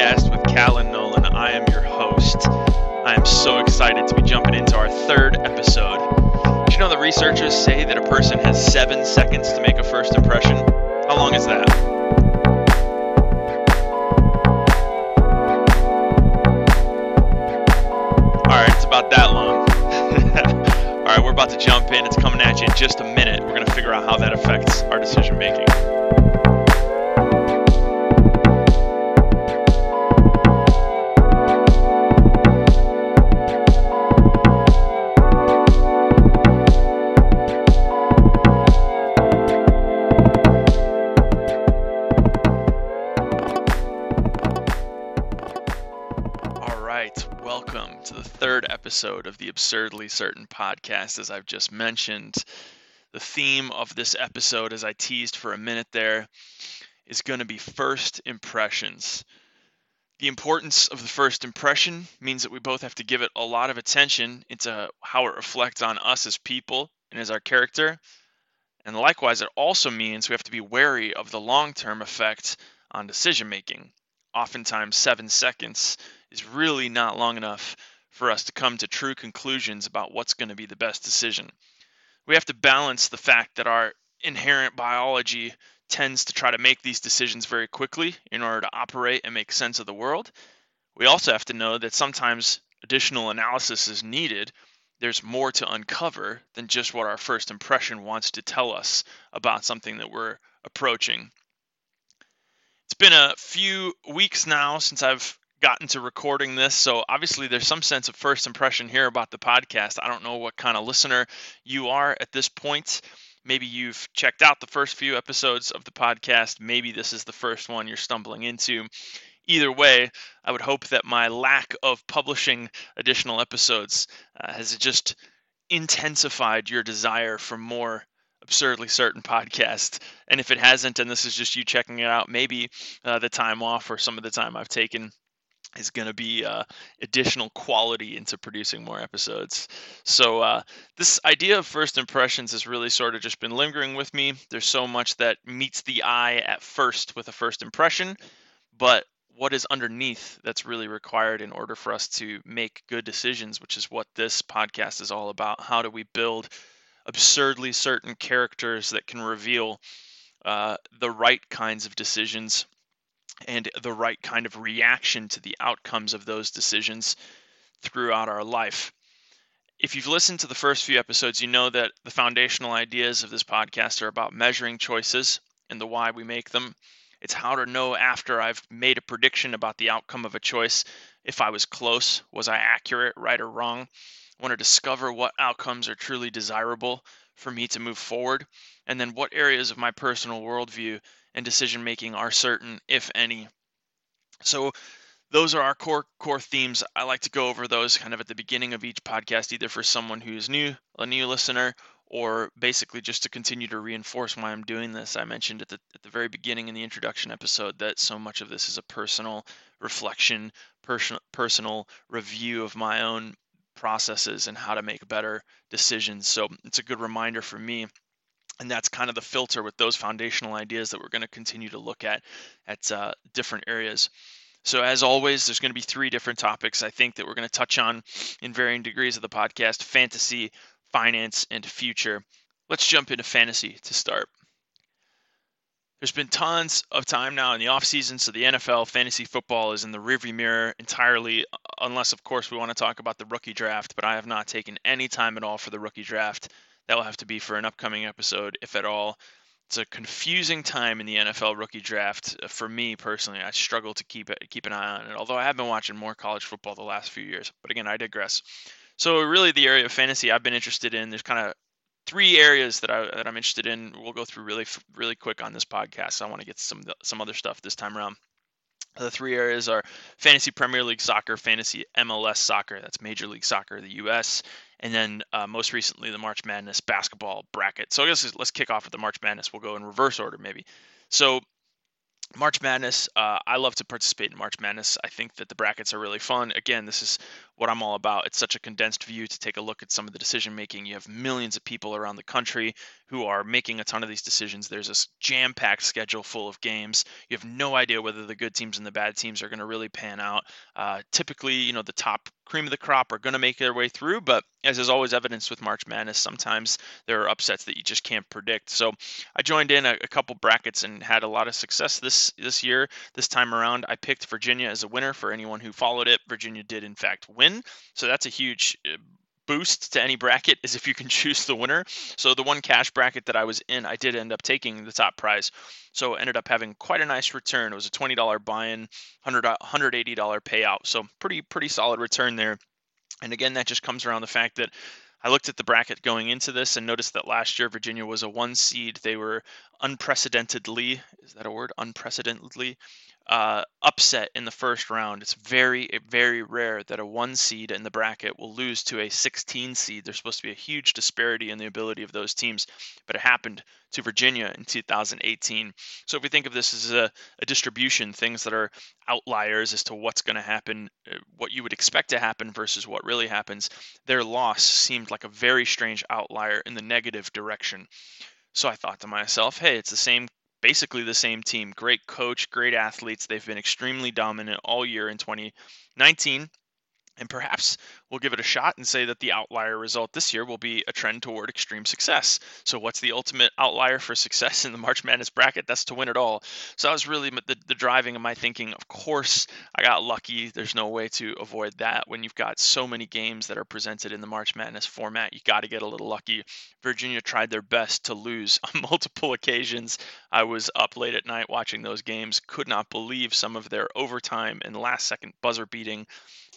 Podcast with Callan Nolan. I am your host. I am so excited to be jumping into our third episode. Did you know the researchers say that a person has seven seconds to make a first impression? How long is that? All right, it's about that long. All right, we're about to jump in. It's coming at you in just a minute. We're going to figure out how that affects our decision making. Episode of the Absurdly Certain podcast. As I've just mentioned, the theme of this episode, as I teased for a minute there, is going to be first impressions. The importance of the first impression means that we both have to give it a lot of attention into how it reflects on us as people and as our character. And likewise, it also means we have to be wary of the long term effect on decision making. Oftentimes, seven seconds is really not long enough for us to come to true conclusions about what's going to be the best decision. We have to balance the fact that our inherent biology tends to try to make these decisions very quickly in order to operate and make sense of the world. We also have to know that sometimes additional analysis is needed. There's more to uncover than just what our first impression wants to tell us about something that we're approaching. It's been a few weeks now since I've gotten to recording this, so obviously there's some sense of first impression here about the podcast. I don't know what kind of listener you are at this point. Maybe you've checked out the first few episodes of the podcast. Maybe this is the first one you're stumbling into. Either way, I would hope that my lack of publishing additional episodes uh, has just intensified your desire for more absurdly certain podcast. And if it hasn't, and this is just you checking it out, maybe uh, the time off or some of the time I've taken is going to be uh, additional quality into producing more episodes. So, uh, this idea of first impressions has really sort of just been lingering with me. There's so much that meets the eye at first with a first impression, but what is underneath that's really required in order for us to make good decisions, which is what this podcast is all about. How do we build absurdly certain characters that can reveal uh, the right kinds of decisions and the right kind of reaction to the outcomes of those decisions throughout our life. If you've listened to the first few episodes, you know that the foundational ideas of this podcast are about measuring choices and the why we make them. It's how to know after I've made a prediction about the outcome of a choice if I was close, was I accurate, right or wrong. I want to discover what outcomes are truly desirable for me to move forward, and then what areas of my personal worldview and decision making are certain, if any. So, those are our core core themes. I like to go over those kind of at the beginning of each podcast, either for someone who's new, a new listener, or basically just to continue to reinforce why I'm doing this. I mentioned at the at the very beginning in the introduction episode that so much of this is a personal reflection, personal personal review of my own processes and how to make better decisions. So it's a good reminder for me and that's kind of the filter with those foundational ideas that we're going to continue to look at at uh, different areas so as always there's going to be three different topics i think that we're going to touch on in varying degrees of the podcast fantasy finance and future let's jump into fantasy to start there's been tons of time now in the offseason, so the NFL fantasy football is in the rearview mirror entirely, unless, of course, we want to talk about the rookie draft. But I have not taken any time at all for the rookie draft. That will have to be for an upcoming episode, if at all. It's a confusing time in the NFL rookie draft uh, for me personally. I struggle to keep it, keep an eye on it, although I have been watching more college football the last few years. But again, I digress. So really, the area of fantasy I've been interested in. There's kind of three areas that I that I'm interested in. We'll go through really really quick on this podcast. I want to get some some other stuff this time around. The three areas are fantasy Premier League soccer, fantasy MLS soccer, that's Major League Soccer, the U.S., and then uh, most recently the March Madness basketball bracket. So I guess let's kick off with the March Madness. We'll go in reverse order maybe. So March Madness, uh, I love to participate in March Madness. I think that the brackets are really fun. Again, this is what I'm all about. It's such a condensed view to take a look at some of the decision making. You have millions of people around the country who are making a ton of these decisions. There's a jam packed schedule full of games. You have no idea whether the good teams and the bad teams are going to really pan out. Uh, typically, you know, the top cream of the crop are going to make their way through, but as is always evidenced with March Madness, sometimes there are upsets that you just can't predict. So I joined in a, a couple brackets and had a lot of success this this year. This time around, I picked Virginia as a winner. For anyone who followed it, Virginia did in fact win. So that's a huge uh, boost to any bracket is if you can choose the winner. So the one cash bracket that I was in, I did end up taking the top prize. So ended up having quite a nice return. It was a $20 buy-in, $100, $180 payout. So pretty pretty solid return there. And again, that just comes around the fact that I looked at the bracket going into this and noticed that last year Virginia was a one seed. They were unprecedentedly, is that a word? Unprecedentedly uh, upset in the first round. It's very, very rare that a one seed in the bracket will lose to a 16 seed. There's supposed to be a huge disparity in the ability of those teams, but it happened to Virginia in 2018. So if we think of this as a, a distribution, things that are outliers as to what's going to happen, uh, what you would expect to happen versus what really happens, their loss seemed like a very strange outlier in the negative direction. So I thought to myself, hey, it's the same basically the same team. Great coach, great athletes. They've been extremely dominant all year in 2019. And perhaps we'll give it a shot and say that the outlier result this year will be a trend toward extreme success. So, what's the ultimate outlier for success in the March Madness bracket? That's to win it all. So, that was really the, the driving of my thinking. Of course, I got lucky. There's no way to avoid that. When you've got so many games that are presented in the March Madness format, you got to get a little lucky. Virginia tried their best to lose on multiple occasions. I was up late at night watching those games, could not believe some of their overtime and last second buzzer beating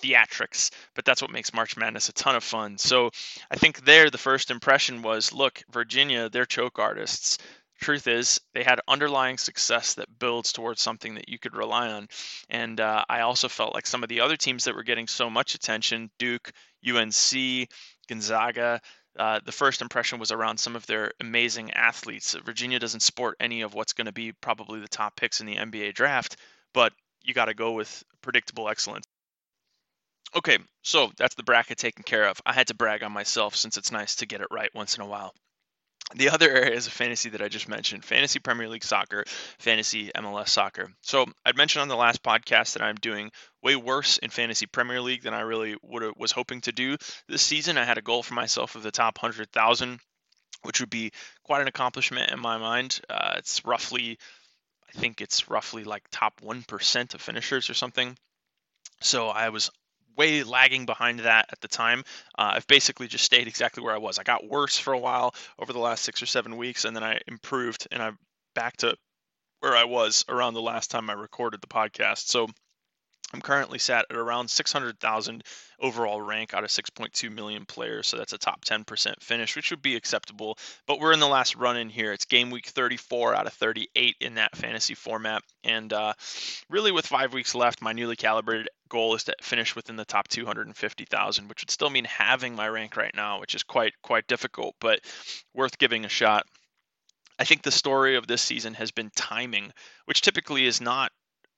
theatrics, but that's what makes March Madness a ton of fun. So I think there the first impression was look, Virginia, they're choke artists. Truth is, they had underlying success that builds towards something that you could rely on. And uh, I also felt like some of the other teams that were getting so much attention Duke, UNC, Gonzaga, uh, the first impression was around some of their amazing athletes. Virginia doesn't sport any of what's going to be probably the top picks in the NBA draft, but you got to go with predictable excellence. Okay, so that's the bracket taken care of. I had to brag on myself since it's nice to get it right once in a while. The other areas of fantasy that I just mentioned fantasy Premier League soccer, fantasy MLS soccer. So, I'd mentioned on the last podcast that I'm doing way worse in fantasy Premier League than I really would was hoping to do this season. I had a goal for myself of the top 100,000, which would be quite an accomplishment in my mind. Uh, it's roughly, I think it's roughly like top 1% of finishers or something. So I was way lagging behind that at the time. Uh, I've basically just stayed exactly where I was. I got worse for a while over the last six or seven weeks, and then I improved, and I'm back to where I was around the last time I recorded the podcast. So I'm currently sat at around 600,000 overall rank out of 6.2 million players. So that's a top 10% finish, which would be acceptable. But we're in the last run in here. It's game week 34 out of 38 in that fantasy format. And uh, really, with five weeks left, my newly calibrated goal is to finish within the top 250,000, which would still mean having my rank right now, which is quite quite difficult, but worth giving a shot. I think the story of this season has been timing, which typically is not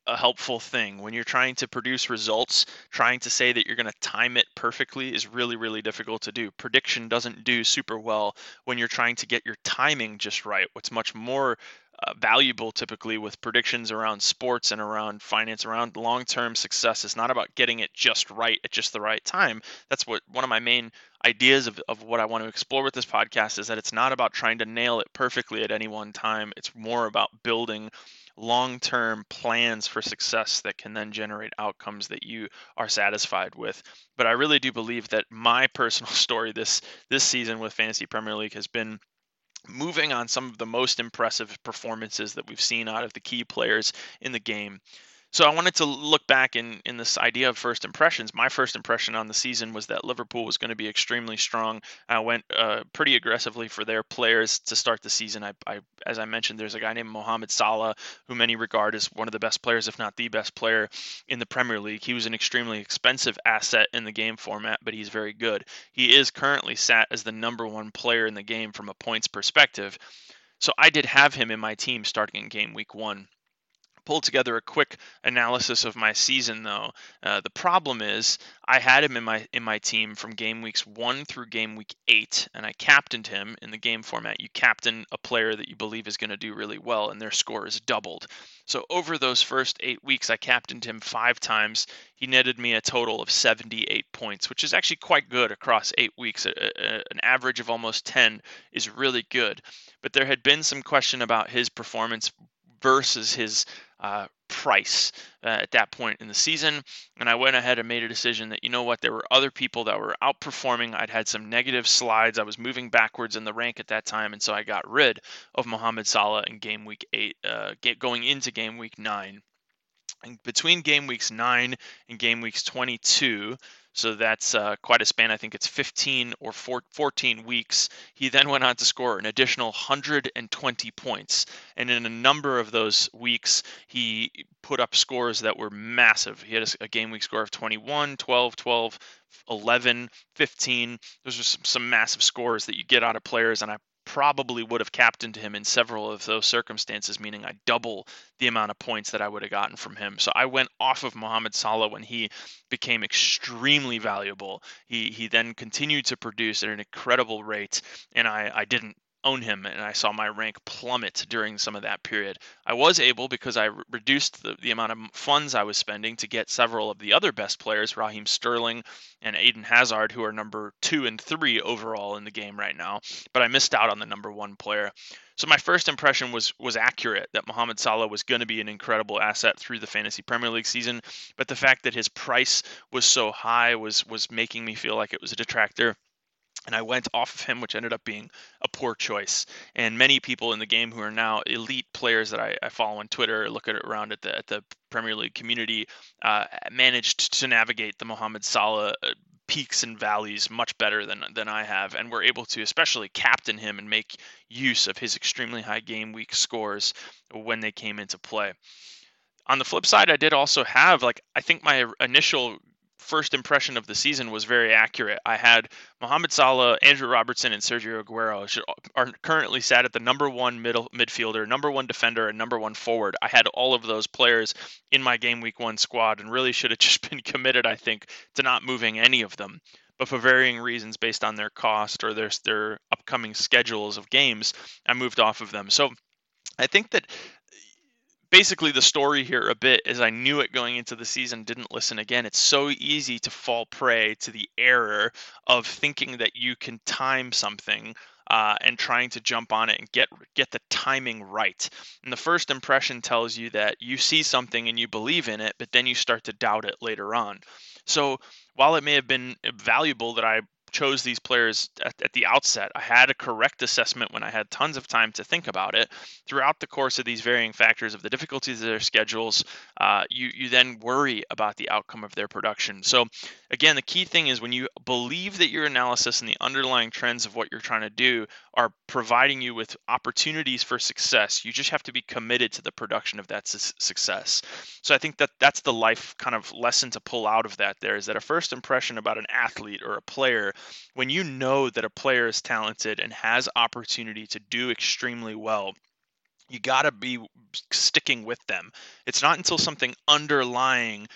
a helpful thing. When you're trying to produce results trying to say that you're going to time it perfectly is really really difficult to do. Prediction doesn't do super well when you're trying to get your timing just right. What's much more uh, valuable typically with predictions around sports and around finance around long-term success is not about getting it just right at just the right time. That's what one of my main ideas of, of what i want to explore with this podcast is that it's not about trying to nail it perfectly at any one time. It's more about building long term plans for success that can then generate outcomes that you are satisfied with. But I really do believe that my personal story this this season with Fantasy Premier League has been moving on some of the most impressive performances that we've seen out of the key players in the game. So I wanted to look back in in this idea of first impressions. My first impression on the season was that Liverpool was going to be extremely strong. I went uh, pretty aggressively for their players to start the season. I, I, as I mentioned, there's a guy named Mohamed Salah who many regard as one of the best players, if not the best player in the Premier League. He was an extremely expensive asset in the game format, but he's very good. He is currently sat as the number one player in the game from a points perspective. So I did have him in my team starting in game week one pulled together a quick analysis of my season though. Uh, the problem is I had him in my in my team from game weeks 1 through game week 8 and I captained him in the game format. You captain a player that you believe is going to do really well and their score is doubled. So over those first 8 weeks I captained him 5 times. He netted me a total of 78 points, which is actually quite good across 8 weeks. A, a, an average of almost 10 is really good. But there had been some question about his performance versus his uh, price uh, at that point in the season. And I went ahead and made a decision that, you know what, there were other people that were outperforming. I'd had some negative slides. I was moving backwards in the rank at that time. And so I got rid of Mohamed Salah in game week eight, uh, going into game week nine. And between game weeks 9 and game weeks 22, so that's uh, quite a span. I think it's 15 or 14 weeks. He then went on to score an additional 120 points. And in a number of those weeks, he put up scores that were massive. He had a, game week score of 21, 12, 12, 11, 15. Those are some, some massive scores that you get out of players. And I probably would have captained him in several of those circumstances, meaning I double the amount of points that I would have gotten from him. So I went off of Mohamed Salah when he became extremely valuable. He he then continued to produce at an incredible rate, and I, I didn't own him and I saw my rank plummet during some of that period. I was able, because I re- reduced the, the amount of funds I was spending, to get several of the other best players, Raheem Sterling and Eden Hazard, who are number two and three overall in the game right now. But I missed out on the number one player. So my first impression was was accurate that Mohamed Salah was going to be an incredible asset through the fantasy Premier League season, but the fact that his price was so high was was making me feel like it was a detractor and I went off of him, which ended up being a poor choice. And many people in the game who are now elite players that I, I follow on Twitter, look at around at the at the Premier League community, uh, managed to navigate the Mohamed Salah uh, peaks and valleys much better than than I have, and were able to especially captain him and make use of his extremely high game week scores when they came into play. On the flip side, I did also have like I think my initial first impression of the season was very accurate. I had Mohamed Salah, Andrew Robertson, and Sergio Aguero are currently sat at the number one middle midfielder, number one defender, and number one forward. I had all of those players in my game week one squad, and really should have just been committed, I think, to not moving any of them. But for varying reasons, based on their cost or their their upcoming schedules of games, I moved off of them. So I think that basically the story here a bit is I knew it going into the season, didn't listen again. It's so easy to fall prey to the error of thinking that you can time something uh, and trying to jump on it and get get the timing right. And the first impression tells you that you see something and you believe in it, but then you start to doubt it later on. So while it may have been valuable that I chose these players at, at, the outset. I had a correct assessment when I had tons of time to think about it. Throughout the course of these varying factors of the difficulties of their schedules, uh, you you then worry about the outcome of their production. So again, the key thing is when you believe that your analysis and the underlying trends of what you're trying to do are providing you with opportunities for success. You just have to be committed to the production of that su- success. So I think that that's the life kind of lesson to pull out of that. There is that a first impression about an athlete or a player when you know that a player is talented and has opportunity to do extremely well you got to be sticking with them. It's not until something underlying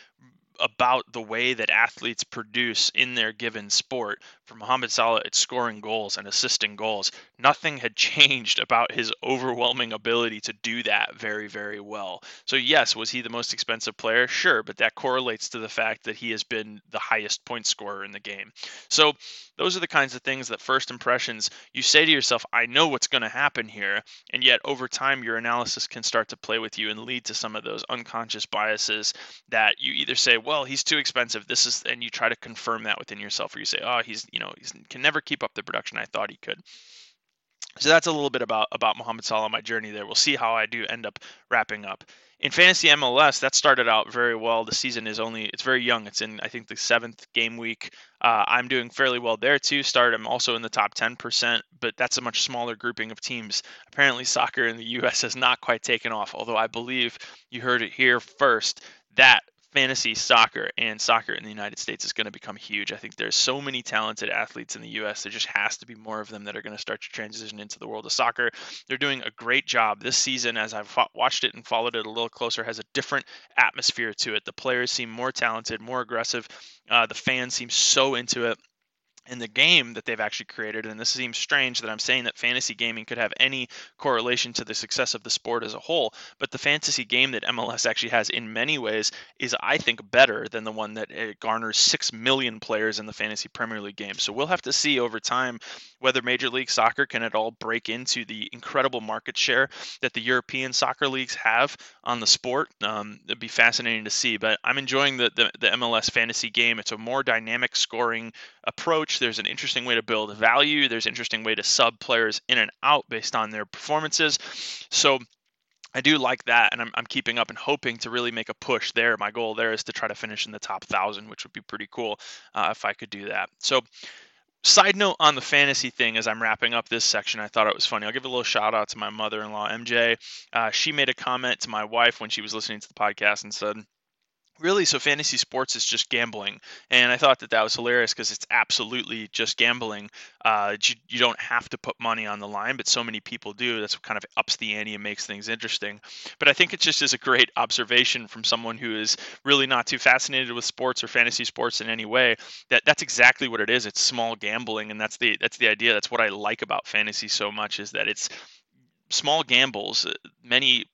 about the way that athletes produce in their given sport. For Mohamed Salah, it's scoring goals and assisting goals. Nothing had changed about his overwhelming ability to do that very, very well. So, yes, was he the most expensive player? Sure, but that correlates to the fact that he has been the highest point scorer in the game. So, those are the kinds of things that first impressions you say to yourself, I know what's going to happen here. And yet, over time, your analysis can start to play with you and lead to some of those unconscious biases that you either say, well, he's too expensive. This is, and you try to confirm that within yourself, or you say, oh, he's, you know, he can never keep up the production I thought he could. So that's a little bit about about Mohamed Salah, my journey there. We'll see how I do end up wrapping up. In fantasy MLS, that started out very well. The season is only it's very young. It's in I think the seventh game week. Uh, I'm doing fairly well there too. Start I'm also in the top 10%, but that's a much smaller grouping of teams. Apparently, soccer in the U.S. has not quite taken off. Although I believe you heard it here first that fantasy soccer and soccer in the United States is going to become huge. I think there's so many talented athletes in the US. There just has to be more of them that are going to start to transition into the world of soccer. They're doing a great job this season as I've watched it and followed it a little closer has a different atmosphere to it. The players seem more talented, more aggressive. Uh, the fans seem so into it in the game that they've actually created. And this seems strange that I'm saying that fantasy gaming could have any correlation to the success of the sport as a whole, but the fantasy game that MLS actually has in many ways is, I think, better than the one that garners 6 million players in the fantasy Premier League game. So we'll have to see over time whether Major League Soccer can at all break into the incredible market share that the European soccer leagues have on the sport. Um, it'd be fascinating to see, but I'm enjoying the, the, the MLS fantasy game. It's a more dynamic scoring approach. There's an interesting way to build value. There's interesting way to sub players in and out based on their performances. So I do like that, and I'm, I'm keeping up and hoping to really make a push there. My goal there is to try to finish in the top thousand, which would be pretty cool uh, if I could do that. So, side note on the fantasy thing as I'm wrapping up this section, I thought it was funny. I'll give a little shout out to my mother in law, MJ. Uh, she made a comment to my wife when she was listening to the podcast and said, really so fantasy sports is just gambling and i thought that that was hilarious because it's absolutely just gambling uh, you, you, don't have to put money on the line but so many people do that's what kind of ups the ante and makes things interesting. But i think it just is a great observation from someone who is really not too fascinated with sports or fantasy sports in any way that that's exactly what it is it's small gambling and that's the that's the idea that's what i like about fantasy so much is that it's small gambles many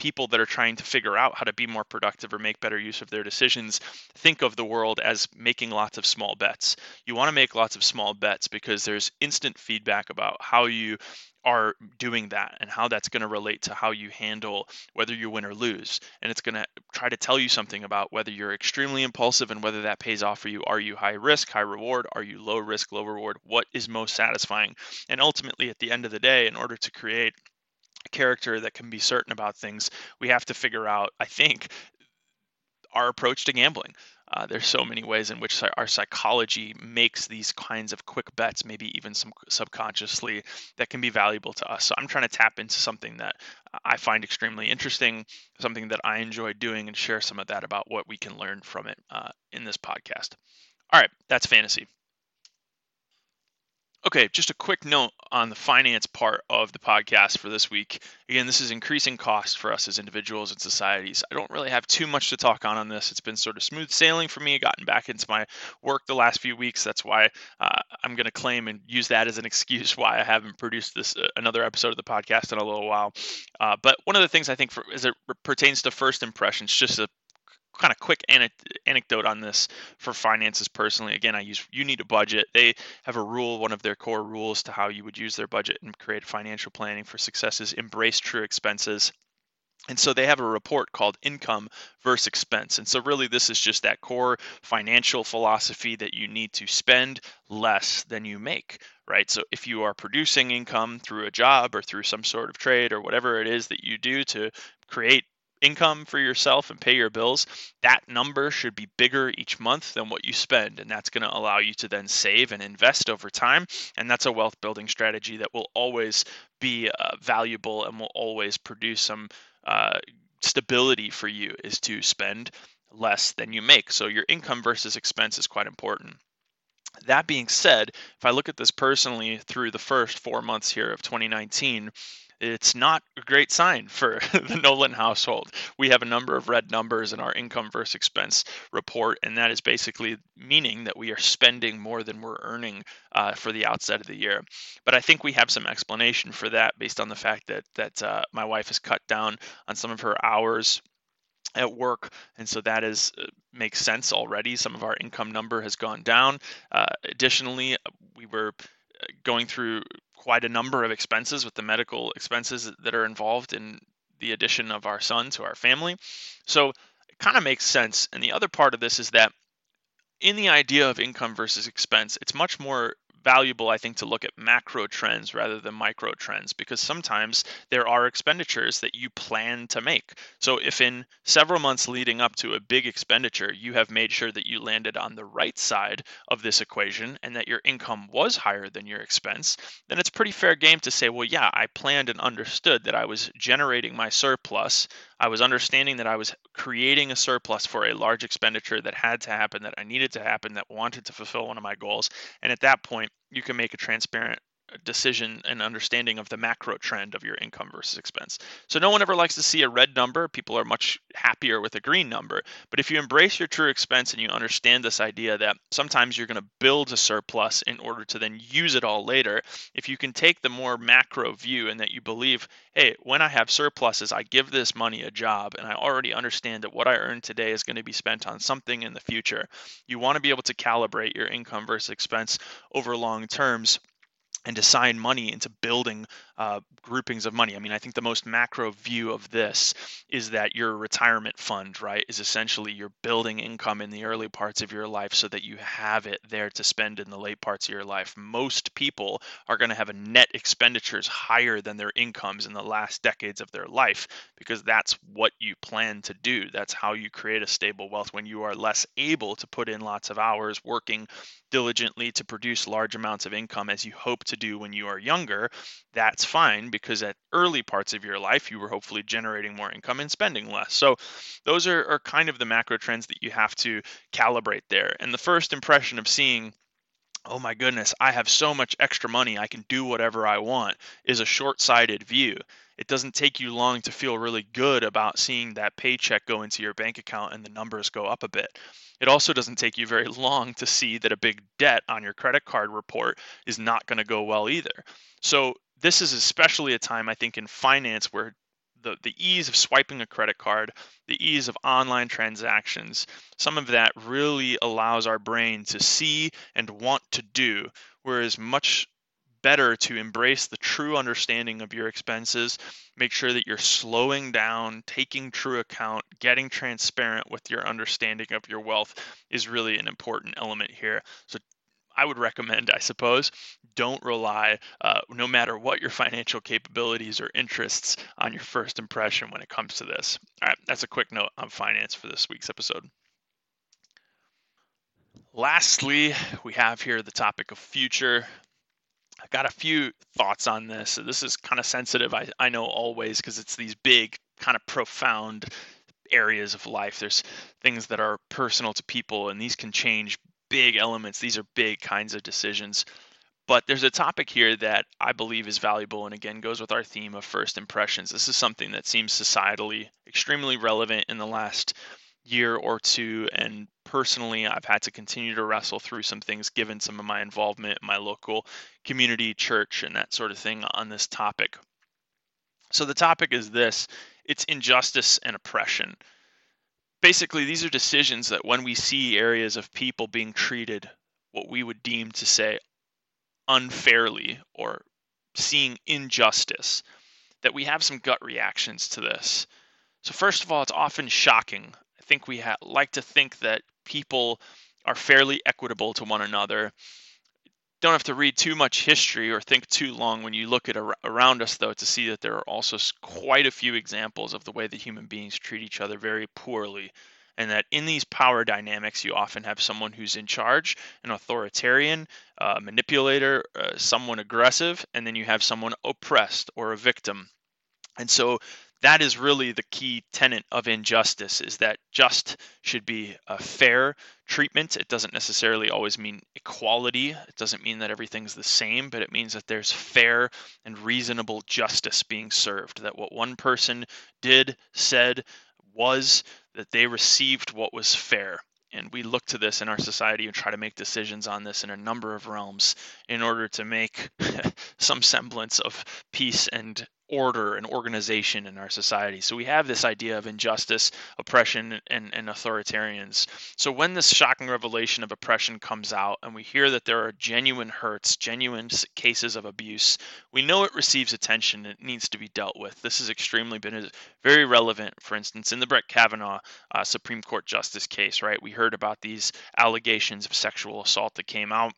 people that are trying to figure out how to be more productive or make better use of their decisions think of the world as making lots of small bets. You want to make lots of small bets because there's instant feedback about how you are doing that and how that's going to relate to how you handle whether you win or lose. And it's going to try to tell you something about whether you're extremely impulsive and whether that pays off for you. Are you high risk, high reward? Are you low risk, low reward? What is most satisfying? And ultimately, at the end of the day, in order to create character that can be certain about things, we have to figure out, I think, our approach to gambling. Uh, there's so many ways in which our psychology makes these kinds of quick bets, maybe even some subconsciously, that can be valuable to us. So I'm trying to tap into something that I find extremely interesting, something that I enjoy doing, and share some of that about what we can learn from it uh, in this podcast. All right, that's fantasy. Okay, just a quick note on the finance part of the podcast for this week. Again, this is increasing cost for us as individuals and societies. I don't really have too much to talk on on this. It's been sort of smooth sailing for me. Gotten back into my work the last few weeks. That's why uh, I'm going to claim and use that as an excuse why I haven't produced this uh, another episode of the podcast in a little while. Uh, but one of the things I think for, as it pertains to first impressions, just a kind of quick anecdote on this for finances personally. Again, I use you need a budget. They have a rule, one of their core rules to how you would use their budget and create financial planning for success is embrace true expenses. And so they have a report called income versus expense. And so, really, this is just that core financial philosophy that you need to spend less than you make, right? So, if you are producing income through a job or through some sort of trade or whatever it is that you do to create income for yourself and pay your bills, that number should be bigger each month than what you spend. And that's going to allow you to then save and invest over time. And that's a wealth building strategy that will always be uh, valuable and will always produce some uh, stability for you is to spend less than you make. So your income versus expense is quite important. That being said, if I look at this personally through the first four months here of 2019, it's not a great sign for the Nolan household. We have a number of red numbers in our income versus expense report, and that is basically meaning that we are spending more than we're earning uh, for the outset of the year. But I think we have some explanation for that based on the fact that that uh, my wife has cut down on some of her hours at work and so that is uh, makes sense already some of our income number has gone down uh, additionally we were uh, going through quite a number of expenses with the medical expenses that are involved in the addition of our son to our family. So it kind of makes sense. And the other part of this is that in the idea of income versus expense, it's much more valuable, I think, to look at macro trends rather than micro trends because sometimes there are expenditures that you plan to make. So, if in several months leading up to a big expenditure, you have made sure that you landed on the right side of this equation and that your income was higher than your expense, then it's pretty fair game to say, well, yeah, I planned and understood that I was generating my surplus. I was understanding that I was creating a surplus for a large expenditure that had to happen, that I needed to happen, that wanted to fulfill one of my goals. And at that point, you can make a transparent decision and understanding of the macro trend of your income versus expense. So no one ever likes to see a red number. People are much happier with a green number. But if you embrace your true expense and you understand this idea that sometimes you're going to build a surplus in order to then use it all later, if you can take the more macro view and that you believe, hey, when I have surpluses, I give this money a job and I already understand that what I earn today is going to be spent on something in the future. You want to be able to calibrate your income versus expense over long terms and to sign money into building uh, groupings of money. I mean, I think the most macro view of this is that your retirement fund, right, is essentially you're building income in the early parts of your life so that you have it there to spend in the late parts of your life. Most people are going to have a net expenditures higher than their incomes in the last decades of their life because that's what you plan to do. That's how you create a stable wealth when you are less able to put in lots of hours working diligently to produce large amounts of income as you hope to do when you are younger, that's fine because at early parts of your life, you were hopefully generating more income and spending less. So, those are, are kind of the macro trends that you have to calibrate there. And the first impression of seeing oh my goodness, I have so much extra money, I can do whatever I want, is a short sighted view. It doesn't take you long to feel really good about seeing that paycheck go into your bank account and the numbers go up a bit. It also doesn't take you very long to see that a big debt on your credit card report is not going to go well either. So, this is especially a time, I think, in finance where the, the ease of swiping a credit card, the ease of online transactions, some of that really allows our brain to see and want to do, whereas much better to embrace the true understanding of your expenses, make sure that you're slowing down, taking true account, getting transparent with your understanding of your wealth is really an important element here. So I would recommend, I suppose, don't rely, uh, no matter what your financial capabilities or interests, on your first impression when it comes to this. All right, that's a quick note on finance for this week's episode. Lastly, we have here the topic of future. I got a few thoughts on this. This is kind of sensitive, I, I know always, because it's these big, kind of profound areas of life. There's things that are personal to people, and these can change big elements. These are big kinds of decisions. But there's a topic here that I believe is valuable and again goes with our theme of first impressions. This is something that seems societally extremely relevant in the last year or two. And personally, I've had to continue to wrestle through some things given some of my involvement in my local community, church, and that sort of thing on this topic. So the topic is this it's injustice and oppression basically these are decisions that when we see areas of people being treated what we would deem to say unfairly or seeing injustice that we have some gut reactions to this. So first of all it's often shocking. I think we ha- like to think that people are fairly equitable to one another don't have to read too much history or think too long when you look at ar- around us though to see that there are also quite a few examples of the way that human beings treat each other very poorly and that in these power dynamics you often have someone who's in charge an authoritarian uh, manipulator uh, someone aggressive and then you have someone oppressed or a victim. And so that is really the key tenet of injustice is that just should be a fair treatment. It doesn't necessarily always mean equality. It doesn't mean that everything's the same but it means that there's fair and reasonable justice being served. That what one person did said was that they received what was fair. And we look to this in our society and try to make decisions on this in a number of realms in order to make some semblance of peace and order and organization in our society. So we have this idea of injustice, oppression, and, and authoritarians. So when this shocking revelation of oppression comes out and we hear that there are genuine hurts, genuine cases of abuse, we know it receives attention. And it needs to be dealt with. This has extremely been very relevant, for instance, in the Brett Kavanaugh uh, Supreme Court justice case, right? We heard about these allegations of sexual assault that came out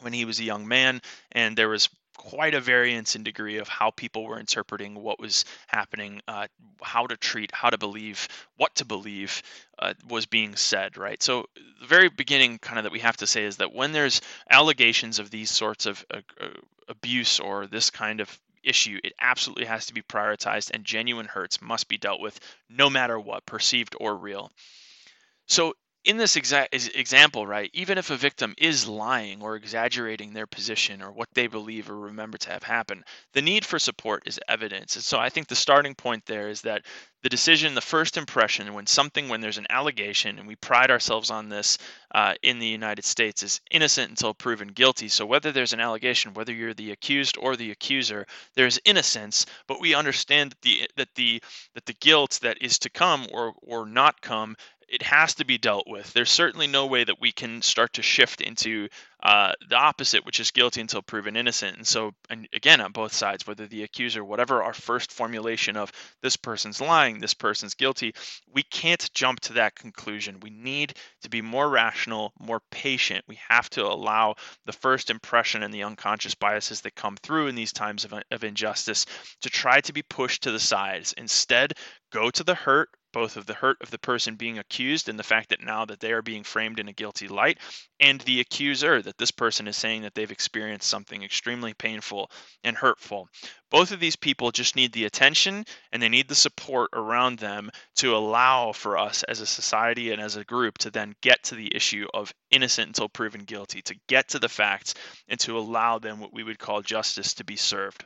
when he was a young man, and there was quite a variance in degree of how people were interpreting what was happening, uh, how to treat, how to believe, what to believe uh, was being said, right? So, the very beginning, kind of, that we have to say is that when there's allegations of these sorts of uh, uh abuse or this kind of issue, it absolutely has to be prioritized, and genuine hurts must be dealt with no matter what, perceived or real. So, in this exact example, right, even if a victim is lying or exaggerating their position or what they believe or remember to have happened, the need for support is evidence. And so I think the starting point there is that the decision, the first impression, when something, when there's an allegation, and we pride ourselves on this uh, in the United States, is innocent until proven guilty. So whether there's an allegation, whether you're the accused or the accuser, there's innocence, but we understand that the that the that the guilt that is to come or or not come it has to be dealt with. There's certainly no way that we can start to shift into uh, the opposite, which is guilty until proven innocent. And so, and again, on both sides, whether the accuser, whatever our first formulation of this person's lying, this person's guilty, we can't jump to that conclusion. We need to be more rational, more patient. We have to allow the first impression and the unconscious biases that come through in these times of, of injustice to try to be pushed to the sides. Instead, go to the hurt, both of the hurt of the person being accused and the fact that now that they are being framed in a guilty light, and the accuser that this person is saying that they've experienced something extremely painful and hurtful. Both of these people just need the attention and they need the support around them to allow for us as a society and as a group to then get to the issue of innocent until proven guilty, to get to the facts and to allow them what we would call justice to be served.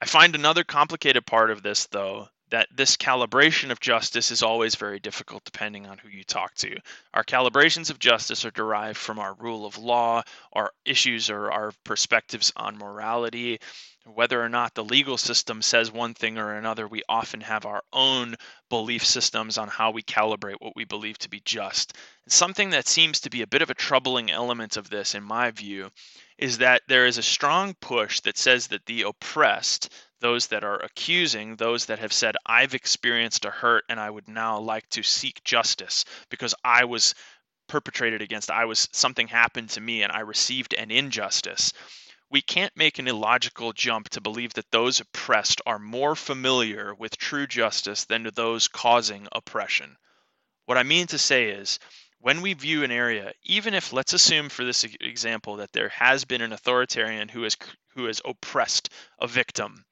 I find another complicated part of this, though, that this calibration of justice is always very difficult depending on who you talk to. Our calibrations of justice are derived from our rule of law, our issues or our perspectives on morality. Whether or not the legal system says one thing or another, we often have our own belief systems on how we calibrate what we believe to be just. And something that seems to be a bit of a troubling element of this, in my view, is that there is a strong push that says that the oppressed, those that are accusing, those that have said, I've experienced a hurt and I would now like to seek justice because I was perpetrated against, I was something happened to me and I received an injustice. We can't make an illogical jump to believe that those oppressed are more familiar with true justice than to those causing oppression. What I mean to say is, when we view an area, even if let's assume for this example that there has been an authoritarian who has who has oppressed a victim,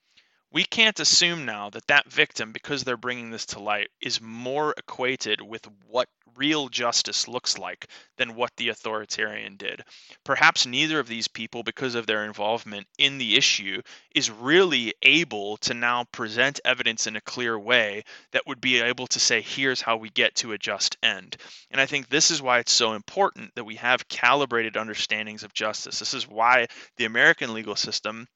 we can't assume now that that victim, because they're bringing this to light, is more equated with what real justice looks like than what the authoritarian did. Perhaps neither of these people, because of their involvement in the issue, is really able to now present evidence in a clear way that would be able to say, here's how we get to a just end. And I think this is why it's so important that we have calibrated understandings of justice. This is why the American legal system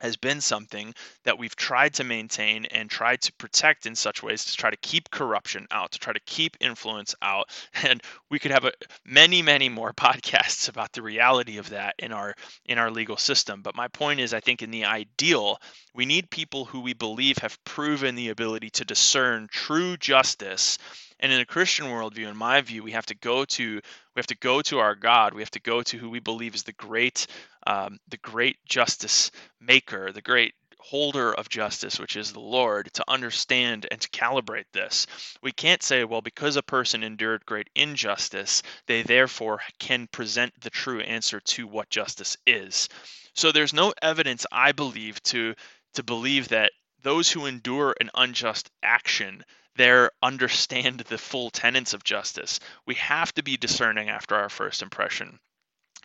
has been something that we've tried to maintain and tried to protect in such ways to try to keep corruption out, to try to keep influence out. And we could have a, many, many more podcasts about the reality of that in our in our legal system. But my point is, I think in the ideal, we need people who we believe have proven the ability to discern true justice and in a Christian worldview, in my view, we have to go to we have to go to our God. We have to go to who we believe is the great um, the great justice maker, the great holder of justice, which is the Lord, to understand and to calibrate this. We can't say, well, because a person endured great injustice, they therefore can present the true answer to what justice is. So there's no evidence, I believe, to to believe that those who endure an unjust action there understand the full tenets of justice. We have to be discerning after our first impression.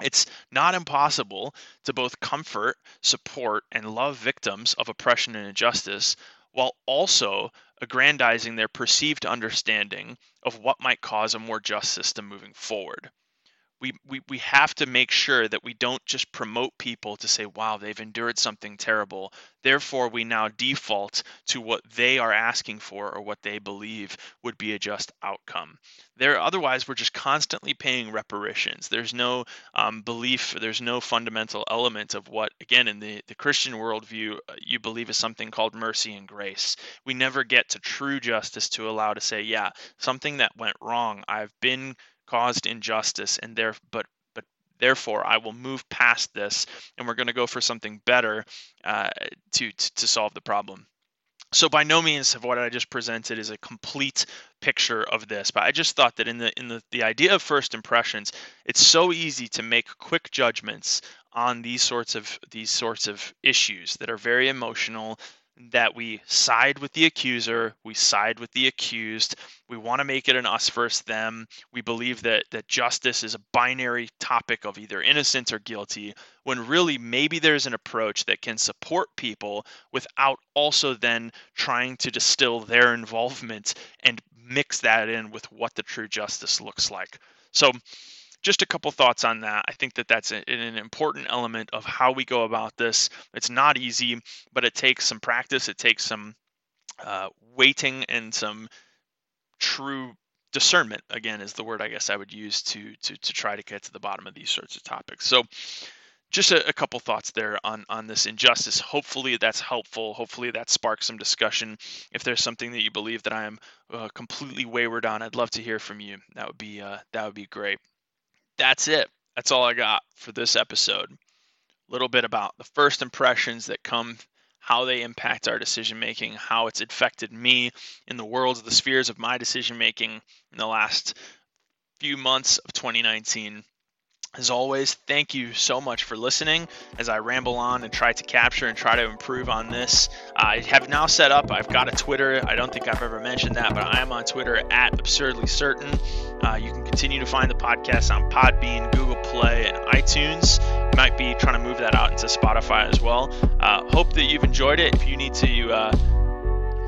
It's not impossible to both comfort, support, and love victims of oppression and injustice while also aggrandizing their perceived understanding of what might cause a more just system moving forward we, we, we have to make sure that we don't just promote people to say, wow, they've endured something terrible. Therefore, we now default to what they are asking for or what they believe would be a just outcome. There, otherwise, we're just constantly paying reparations. There's no um, belief, there's no fundamental element of what, again, in the, the Christian worldview, uh, you believe is something called mercy and grace. We never get to true justice to allow to say, yeah, something that went wrong, I've been caused injustice and there but but therefore I will move past this and we're going to go for something better uh, to to solve the problem. So by no means have what I just presented is a complete picture of this, but I just thought that in the in the, the idea of first impressions, it's so easy to make quick judgments on these sorts of these sorts of issues that are very emotional that we side with the accuser, we side with the accused. We want to make it an us versus them. We believe that that justice is a binary topic of either innocent or guilty, when really maybe there's an approach that can support people without also then trying to distill their involvement and mix that in with what the true justice looks like. So just a couple thoughts on that. I think that that's a, an important element of how we go about this. It's not easy, but it takes some practice. It takes some uh, waiting and some true discernment. Again, is the word I guess I would use to to to try to get to the bottom of these sorts of topics. So. Just a, a couple thoughts there on, on this injustice. Hopefully that's helpful. Hopefully that sparks some discussion. If there's something that you believe that I am uh, completely wayward on, I'd love to hear from you. That would be uh, that would be great that's it. That's all I got for this episode. A little bit about the first impressions that come, how they impact our decision making, how it's affected me in the worlds, the spheres of my decision making in the last few months of 2019. As always, thank you so much for listening as I ramble on and try to capture and try to improve on this. I have now set up, I've got a Twitter. I don't think I've ever mentioned that, but I am on Twitter at Absurdly Certain. Uh, you can continue to find the podcast on Podbean, Google Play, and iTunes. You Might be trying to move that out into Spotify as well. Uh, hope that you've enjoyed it. If you need to, uh,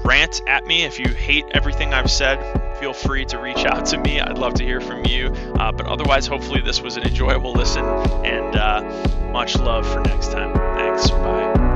rant at me. If you hate everything I've said, feel free to reach out to me. I'd love to hear from you. Uh, but otherwise, hopefully, this was an enjoyable listen and uh, much love for next time. Thanks.